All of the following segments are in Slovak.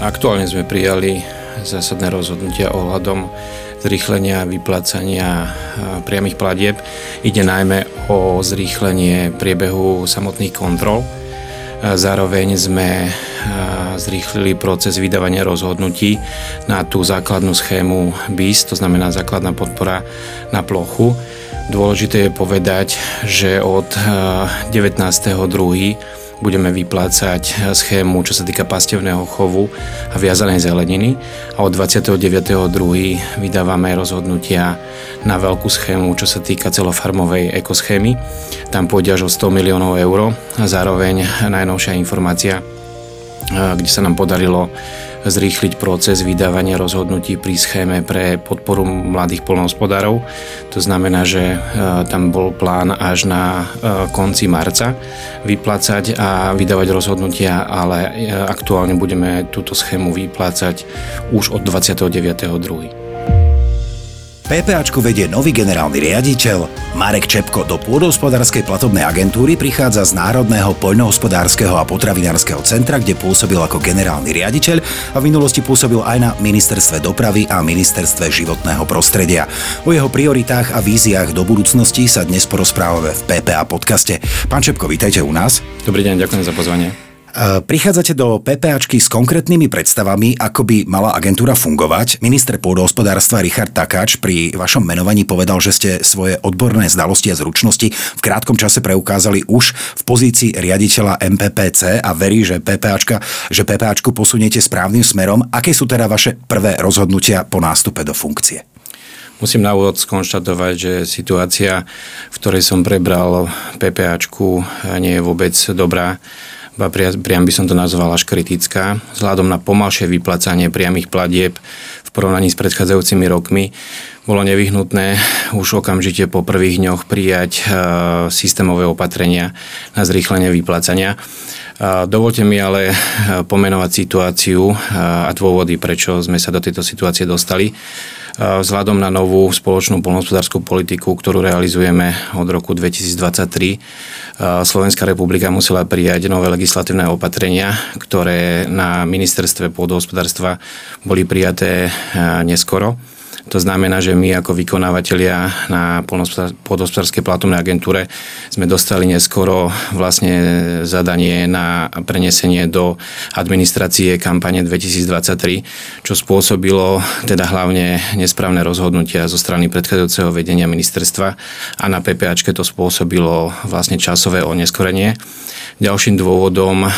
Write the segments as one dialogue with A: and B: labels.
A: Aktuálne sme prijali zásadné rozhodnutia ohľadom zrýchlenia vyplácania priamých platieb. Ide najmä o zrýchlenie priebehu samotných kontrol. Zároveň sme zrýchlili proces vydávania rozhodnutí na tú základnú schému BIS, to znamená základná podpora na plochu. Dôležité je povedať, že od 19.2 budeme vyplácať schému, čo sa týka pastevného chovu a viazanej zeleniny a od 29.2. vydávame rozhodnutia na veľkú schému, čo sa týka celofarmovej ekoschémy. Tam pôjde až o 100 miliónov eur a zároveň najnovšia informácia, kde sa nám podarilo zrýchliť proces vydávania rozhodnutí pri schéme pre podporu mladých polnohospodárov. To znamená, že e, tam bol plán až na e, konci marca vyplácať a vydávať rozhodnutia, ale e, aktuálne budeme túto schému vyplácať už od 29.2.
B: PPAčku vedie nový generálny riaditeľ. Marek Čepko do pôdohospodárskej platobnej agentúry prichádza z Národného poľnohospodárskeho a potravinárskeho centra, kde pôsobil ako generálny riaditeľ a v minulosti pôsobil aj na ministerstve dopravy a ministerstve životného prostredia. O jeho prioritách a víziách do budúcnosti sa dnes porozprávame v PPA podcaste. Pán Čepko, vítajte u nás.
A: Dobrý deň, ďakujem za pozvanie.
B: Prichádzate do PPAčky s konkrétnymi predstavami, ako by mala agentúra fungovať. Minister pôdohospodárstva Richard Takáč pri vašom menovaní povedal, že ste svoje odborné znalosti a zručnosti v krátkom čase preukázali už v pozícii riaditeľa MPPC a verí, že PPAčka, že PPAčku posuniete správnym smerom. Aké sú teda vaše prvé rozhodnutia po nástupe do funkcie?
A: Musím na úvod skonštatovať, že situácia, v ktorej som prebral PPAčku, nie je vôbec dobrá ba priam by som to nazval až kritická, vzhľadom na pomalšie vyplacanie priamých platieb v porovnaní s predchádzajúcimi rokmi bolo nevyhnutné už okamžite po prvých dňoch prijať e, systémové opatrenia na zrýchlenie vyplácania. Dovolte mi ale e, pomenovať situáciu a dôvody, prečo sme sa do tejto situácie dostali vzhľadom na novú spoločnú polnohospodárskú politiku, ktorú realizujeme od roku 2023. Slovenská republika musela prijať nové legislatívne opatrenia, ktoré na ministerstve pôdohospodárstva boli prijaté neskoro. To znamená, že my ako vykonávateľia na podhospodárskej platovnej agentúre sme dostali neskoro vlastne zadanie na prenesenie do administrácie kampane 2023, čo spôsobilo teda hlavne nesprávne rozhodnutia zo strany predchádzajúceho vedenia ministerstva a na PPAčke to spôsobilo vlastne časové oneskorenie. Ďalším dôvodom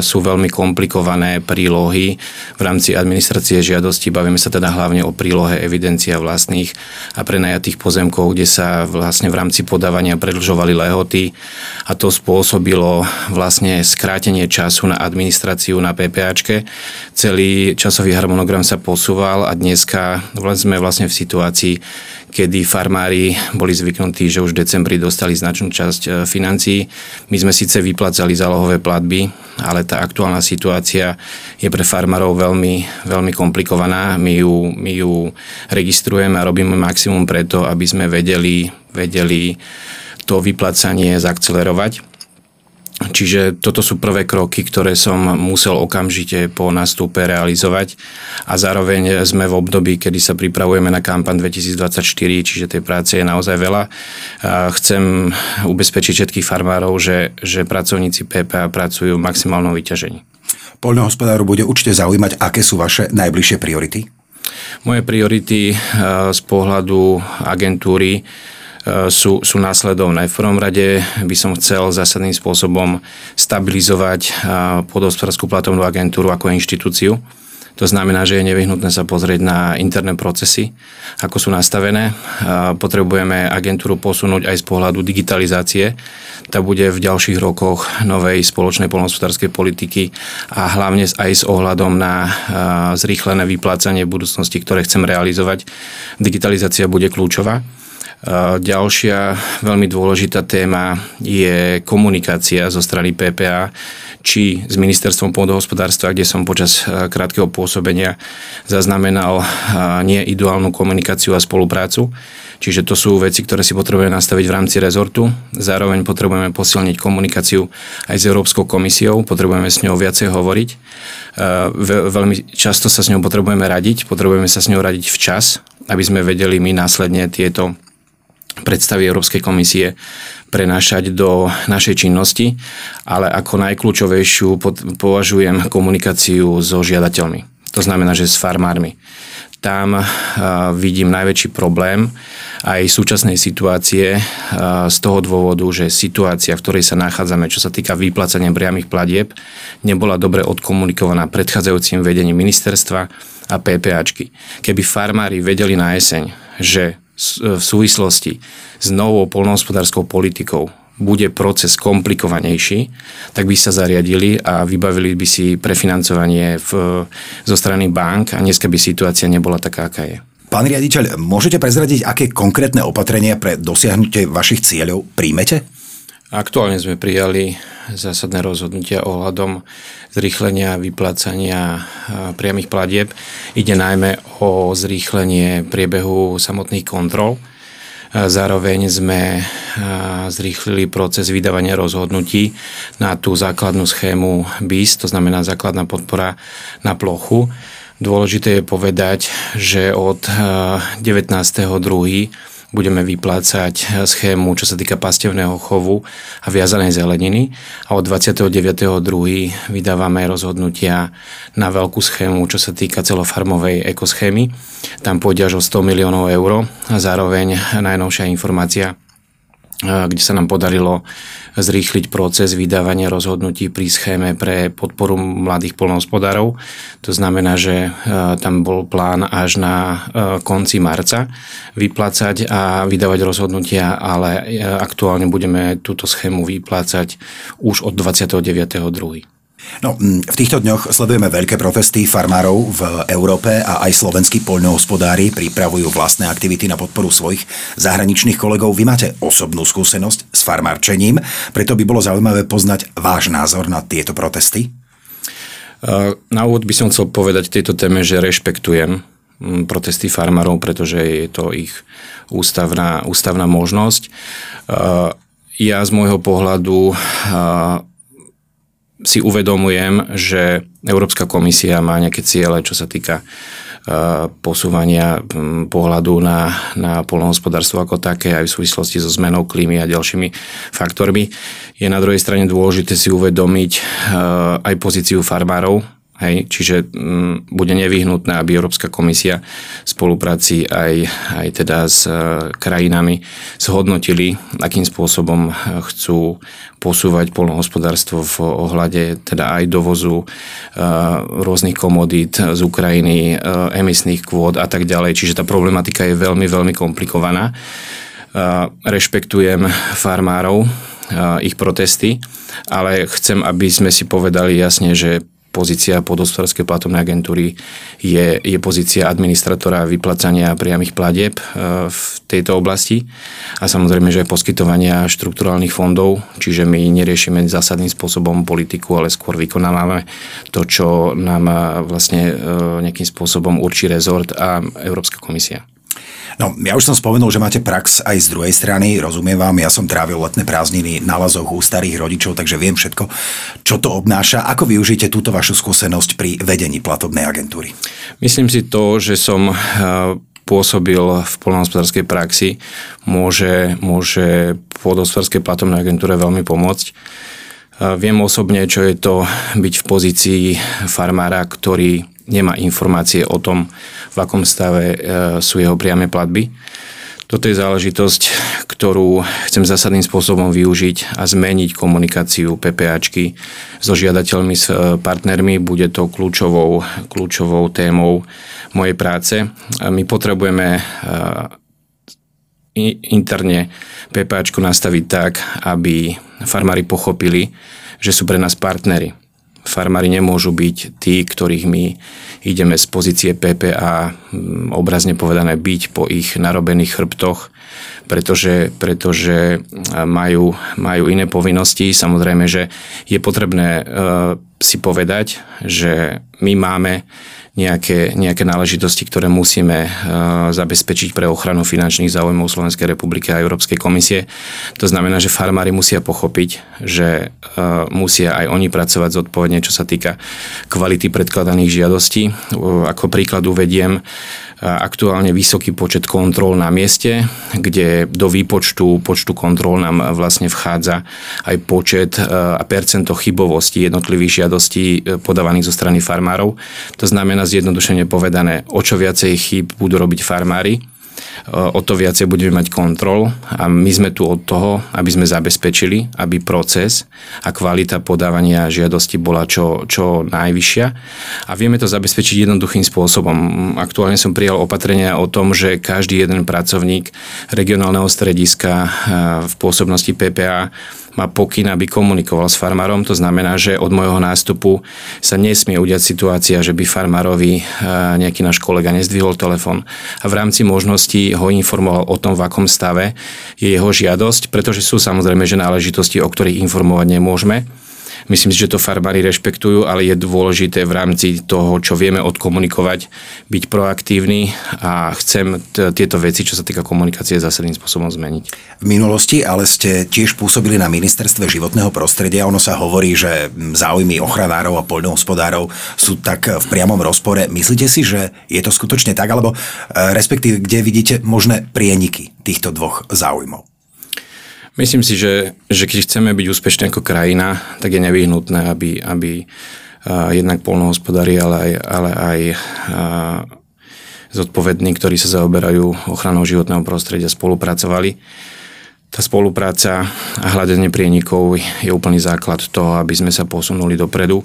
A: sú veľmi komplikované prílohy v rámci administrácie žiadosti. Bavíme sa teda hlavne o prílohe evidencia vlastných a prenajatých pozemkov, kde sa vlastne v rámci podávania predlžovali lehoty a to spôsobilo vlastne skrátenie času na administráciu na PPAčke. Celý časový harmonogram sa posúval a dneska sme vlastne v situácii, kedy farmári boli zvyknutí, že už v decembri dostali značnú časť e, financií. My sme síce vyplácali zálohové platby, ale tá aktuálna situácia je pre farmárov veľmi, veľmi komplikovaná. My ju, my ju registrujeme a robíme maximum preto, aby sme vedeli, vedeli to vyplácanie zakcelerovať Čiže toto sú prvé kroky, ktoré som musel okamžite po nastupe realizovať a zároveň sme v období, kedy sa pripravujeme na kampan 2024, čiže tej práce je naozaj veľa. Chcem ubezpečiť všetkých farmárov, že, že pracovníci PPA pracujú v maximálnom vyťažení.
B: Poľnohospodáru bude určite zaujímať, aké sú vaše najbližšie priority?
A: Moje priority z pohľadu agentúry sú, sú následovné. V prvom rade by som chcel zásadným spôsobom stabilizovať podhospodárskú platovnú agentúru ako inštitúciu. To znamená, že je nevyhnutné sa pozrieť na interné procesy, ako sú nastavené. Potrebujeme agentúru posunúť aj z pohľadu digitalizácie. Tá bude v ďalších rokoch novej spoločnej polnohospodárskej politiky a hlavne aj s ohľadom na zrýchlené vyplácanie budúcnosti, ktoré chcem realizovať. Digitalizácia bude kľúčová. Ďalšia veľmi dôležitá téma je komunikácia zo strany PPA, či s ministerstvom pôdohospodárstva, kde som počas krátkeho pôsobenia zaznamenal nie ideálnu komunikáciu a spoluprácu. Čiže to sú veci, ktoré si potrebujeme nastaviť v rámci rezortu. Zároveň potrebujeme posilniť komunikáciu aj s Európskou komisiou, potrebujeme s ňou viacej hovoriť. Veľmi často sa s ňou potrebujeme radiť, potrebujeme sa s ňou radiť včas, aby sme vedeli my následne tieto predstavy Európskej komisie prenášať do našej činnosti, ale ako najkľúčovejšiu považujem komunikáciu so žiadateľmi. To znamená, že s farmármi. Tam vidím najväčší problém aj súčasnej situácie z toho dôvodu, že situácia, v ktorej sa nachádzame, čo sa týka vyplácania priamých platieb, nebola dobre odkomunikovaná predchádzajúcim vedením ministerstva a PPAčky. Keby farmári vedeli na jeseň, že v súvislosti s novou polnohospodárskou politikou bude proces komplikovanejší, tak by sa zariadili a vybavili by si prefinancovanie v, zo strany bank a dneska by situácia nebola taká, aká je.
B: Pán riaditeľ, môžete prezradiť, aké konkrétne opatrenia pre dosiahnutie vašich cieľov príjmete?
A: Aktuálne sme prijali zásadné rozhodnutia ohľadom zrýchlenia vyplácania priamých platieb. Ide najmä o zrýchlenie priebehu samotných kontrol. Zároveň sme zrýchlili proces vydávania rozhodnutí na tú základnú schému BIS, to znamená základná podpora na plochu. Dôležité je povedať, že od 19.2 budeme vyplácať schému, čo sa týka pastevného chovu a viazanej zeleniny a od 29.2. vydávame rozhodnutia na veľkú schému, čo sa týka celofarmovej ekoschémy. Tam pôjde až o 100 miliónov eur a zároveň najnovšia informácia kde sa nám podarilo zrýchliť proces vydávania rozhodnutí pri schéme pre podporu mladých polnohospodárov. To znamená, že tam bol plán až na konci marca vyplácať a vydávať rozhodnutia, ale aktuálne budeme túto schému vyplácať už od 29.2.
B: No, mm, v týchto dňoch sledujeme veľké protesty farmárov v Európe a aj slovenskí poľnohospodári pripravujú vlastné aktivity na podporu svojich zahraničných kolegov. Vy máte osobnú skúsenosť s farmárčením, preto by bolo zaujímavé poznať váš názor na tieto protesty.
A: Na úvod by som chcel povedať tejto téme, že rešpektujem mm, protesty farmárov, pretože je to ich ústavná, ústavná možnosť. Ja z môjho pohľadu si uvedomujem, že Európska komisia má nejaké ciele, čo sa týka e, posúvania pohľadu na, na polnohospodárstvo ako také aj v súvislosti so zmenou klímy a ďalšími faktormi. Je na druhej strane dôležité si uvedomiť e, aj pozíciu farmárov Hej, čiže m, mm, bude nevyhnutné, aby Európska komisia v spolupráci aj, aj teda s e, krajinami zhodnotili, akým spôsobom e, chcú posúvať polnohospodárstvo v ohľade teda aj dovozu e, rôznych komodít z Ukrajiny, e, emisných kvót a tak ďalej. Čiže tá problematika je veľmi, veľmi komplikovaná. E, rešpektujem farmárov, e, ich protesty, ale chcem, aby sme si povedali jasne, že pozícia podhospodárskej platobnej agentúry je, je pozícia administratora vyplacania priamých platieb e, v tejto oblasti a samozrejme, že poskytovania štrukturálnych fondov, čiže my neriešime zásadným spôsobom politiku, ale skôr vykonávame to, čo nám e, vlastne e, nejakým spôsobom určí rezort a Európska komisia.
B: No, ja už som spomenul, že máte prax aj z druhej strany, rozumiem vám, ja som trávil letné prázdniny na lazoch u starých rodičov, takže viem všetko, čo to obnáša. Ako využijete túto vašu skúsenosť pri vedení platobnej agentúry?
A: Myslím si to, že som eh, pôsobil v polnohospodárskej praxi, môže, môže polnohospodárskej platobnej agentúre veľmi pomôcť. Eh, viem osobne, čo je to byť v pozícii farmára, ktorý nemá informácie o tom, v akom stave e, sú jeho priame platby. Toto je záležitosť, ktorú chcem zásadným spôsobom využiť a zmeniť komunikáciu PPAčky so žiadateľmi, s e, partnermi. Bude to kľúčovou, kľúčovou témou mojej práce. My potrebujeme e, interne PPAčku nastaviť tak, aby farmári pochopili, že sú pre nás partnery farmári nemôžu byť tí, ktorých my ideme z pozície PPA mm, obrazne povedané byť po ich narobených chrbtoch, pretože, pretože majú, majú iné povinnosti. Samozrejme, že je potrebné e, si povedať, že my máme nejaké, nejaké náležitosti, ktoré musíme zabezpečiť pre ochranu finančných záujmov Slovenskej republiky a Európskej komisie. To znamená, že farmári musia pochopiť, že musia aj oni pracovať zodpovedne, čo sa týka kvality predkladaných žiadostí. Ako príklad uvediem, aktuálne vysoký počet kontrol na mieste, kde do výpočtu počtu kontrol nám vlastne vchádza aj počet e, a percento chybovosti jednotlivých žiadostí e, podávaných zo strany farmárov. To znamená zjednodušene povedané, o čo viacej chyb budú robiť farmári, o to viacej budeme mať kontrol a my sme tu od toho, aby sme zabezpečili, aby proces a kvalita podávania žiadosti bola čo, čo najvyššia a vieme to zabezpečiť jednoduchým spôsobom. Aktuálne som prijal opatrenia o tom, že každý jeden pracovník regionálneho strediska v pôsobnosti PPA má pokyn, aby komunikoval s farmárom. To znamená, že od môjho nástupu sa nesmie udiať situácia, že by farmárovi e, nejaký náš kolega nezdvihol telefon a v rámci možností ho informoval o tom, v akom stave je jeho žiadosť, pretože sú samozrejme že náležitosti, o ktorých informovať nemôžeme Myslím si, že to farmári rešpektujú, ale je dôležité v rámci toho, čo vieme odkomunikovať, byť proaktívny a chcem t- tieto veci, čo sa týka komunikácie, zásadným spôsobom zmeniť.
B: V minulosti ale ste tiež pôsobili na ministerstve životného prostredia. Ono sa hovorí, že záujmy ochranárov a poľnohospodárov sú tak v priamom rozpore. Myslíte si, že je to skutočne tak, alebo e, respektíve kde vidíte možné prieniky týchto dvoch záujmov?
A: Myslím si, že, že keď chceme byť úspešní ako krajina, tak je nevyhnutné, aby, aby jednak polnohospodári, ale aj, ale aj zodpovední, ktorí sa zaoberajú ochranou životného prostredia, spolupracovali. Tá spolupráca a hľadanie prienikov je úplný základ toho, aby sme sa posunuli dopredu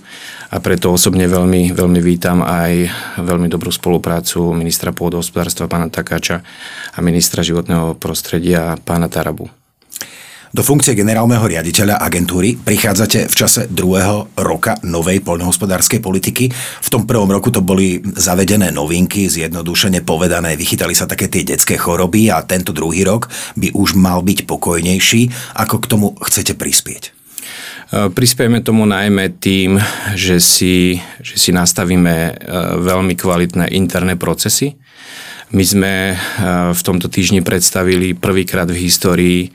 A: a preto osobne veľmi, veľmi vítam aj veľmi dobrú spoluprácu ministra pôdohospodárstva pána Takáča a ministra životného prostredia pána Tarabu.
B: Do funkcie generálneho riaditeľa agentúry prichádzate v čase druhého roka novej poľnohospodárskej politiky. V tom prvom roku to boli zavedené novinky, zjednodušene povedané, vychytali sa také tie detské choroby a tento druhý rok by už mal byť pokojnejší. Ako k tomu chcete prispieť? E,
A: prispiejeme tomu najmä tým, že si, že si nastavíme e, veľmi kvalitné interné procesy. My sme e, v tomto týždni predstavili prvýkrát v histórii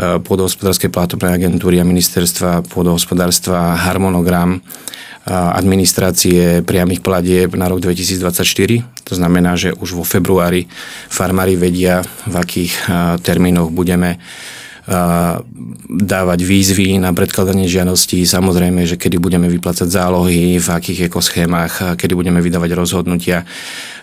A: pôdohospodárskej platobnej agentúry a ministerstva pôdohospodárstva harmonogram administrácie priamých platieb na rok 2024. To znamená, že už vo februári farmári vedia, v akých termínoch budeme dávať výzvy na predkladanie žiadostí. Samozrejme, že kedy budeme vyplácať zálohy, v akých ekoschémach, kedy budeme vydávať rozhodnutia.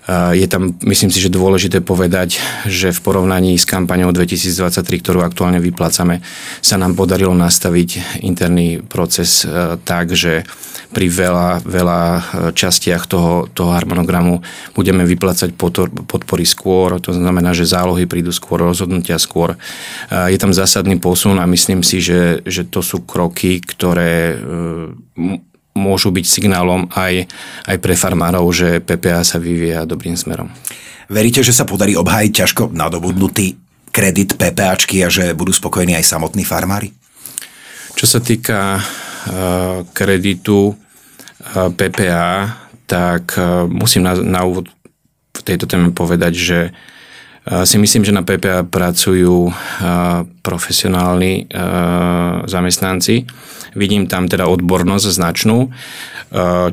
A: Je tam, myslím si, že dôležité povedať, že v porovnaní s kampaňou 2023, ktorú aktuálne vyplácame, sa nám podarilo nastaviť interný proces e, tak, že pri veľa, veľa e, častiach toho, toho harmonogramu budeme vyplácať podpory skôr, to znamená, že zálohy prídu skôr, rozhodnutia skôr. E, je tam zásadný posun a myslím si, že, že to sú kroky, ktoré môžu byť signálom aj, aj pre farmárov, že PPA sa vyvíja dobrým smerom.
B: Veríte, že sa podarí obhájiť ťažko nadobudnutý kredit PPAčky a že budú spokojní aj samotní farmári?
A: Čo sa týka uh, kreditu uh, PPA, tak uh, musím na, na úvod v tejto téme povedať, že si myslím, že na PPA pracujú profesionálni zamestnanci, Vidím tam teda odbornosť značnú.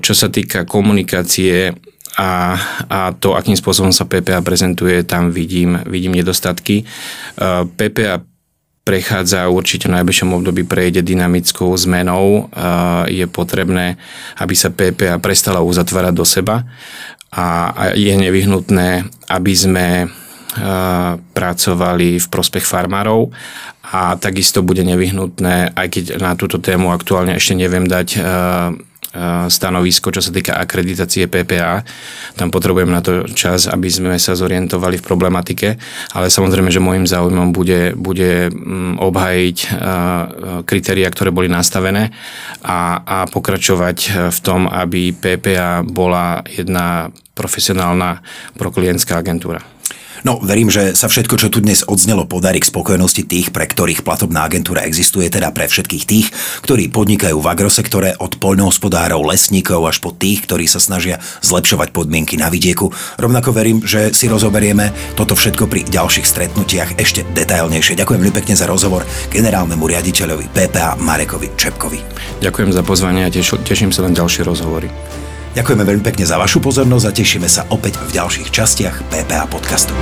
A: Čo sa týka komunikácie a, a to, akým spôsobom sa PPA prezentuje, tam vidím, vidím nedostatky. PPA prechádza určite v najbližšom období prejde dynamickou zmenou. Je potrebné, aby sa PPA prestala uzatvárať do seba a je nevyhnutné, aby sme pracovali v prospech farmárov a takisto bude nevyhnutné, aj keď na túto tému aktuálne ešte neviem dať stanovisko, čo sa týka akreditácie PPA. Tam potrebujem na to čas, aby sme sa zorientovali v problematike, ale samozrejme, že môjim záujmom bude, bude mm, obhajiť kritéria, ktoré boli nastavené a, a pokračovať v tom, aby PPA bola jedna profesionálna proklientská agentúra.
B: No, verím, že sa všetko, čo tu dnes odznelo, podarí k spokojnosti tých, pre ktorých platobná agentúra existuje, teda pre všetkých tých, ktorí podnikajú v agrosektore od poľnohospodárov, lesníkov až po tých, ktorí sa snažia zlepšovať podmienky na vidieku. Rovnako verím, že si rozoberieme toto všetko pri ďalších stretnutiach ešte detailnejšie. Ďakujem veľmi pekne za rozhovor generálnemu riaditeľovi PPA Marekovi Čepkovi.
A: Ďakujem za pozvanie a teším, sa na ďalšie rozhovory.
B: Ďakujeme veľmi pekne za vašu pozornosť a tešíme sa opäť v ďalších častiach PPA podcastu.